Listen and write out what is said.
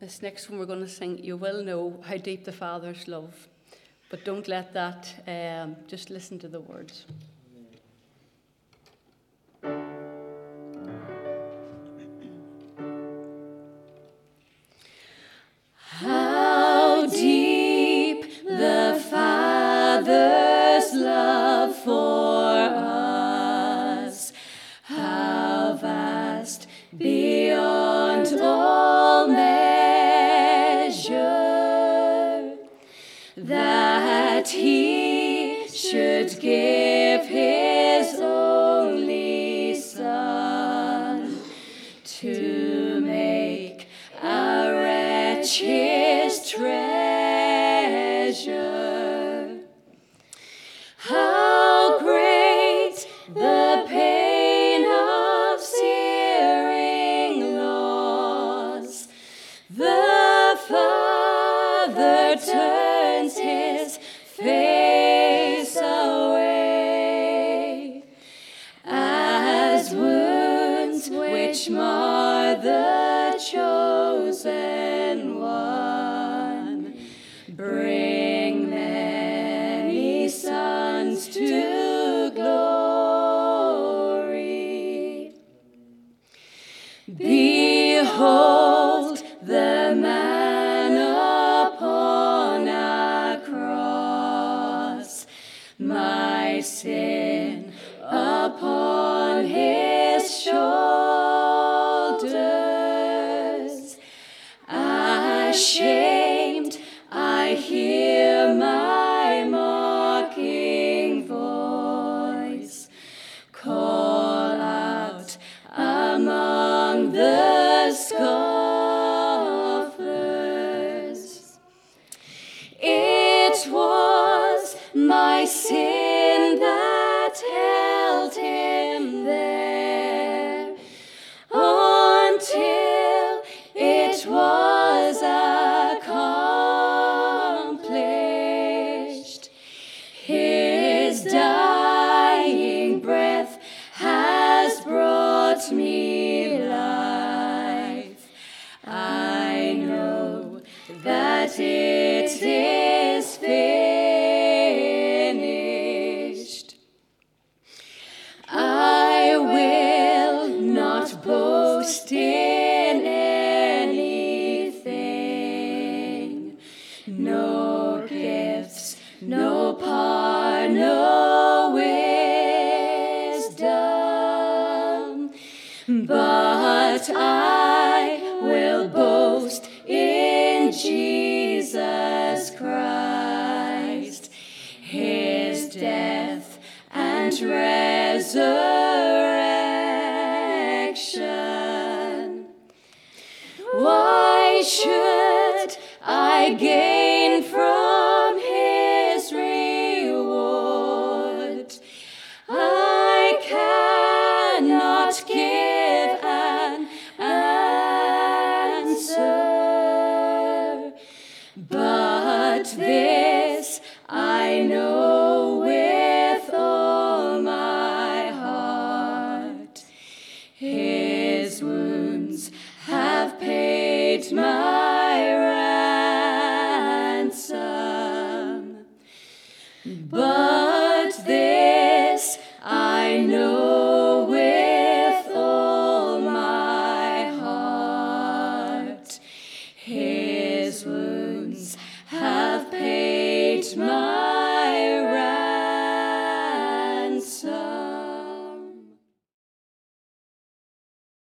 this next one we're going to sing, you will know how deep the Father's love. But don't let that, um, just listen to the words. That He should give His which mar the chosen one bring many sons to glory. Behold the man upon a cross, my sin upon his shoulders. Scoffers. It was my sin that held him there until it was that it is finished. I will not boast in anything, no gifts, no power, no wisdom, but I resurrection. Why should I gain from his reward? I cannot give an answer, but this I know His wounds have paid my ransom. But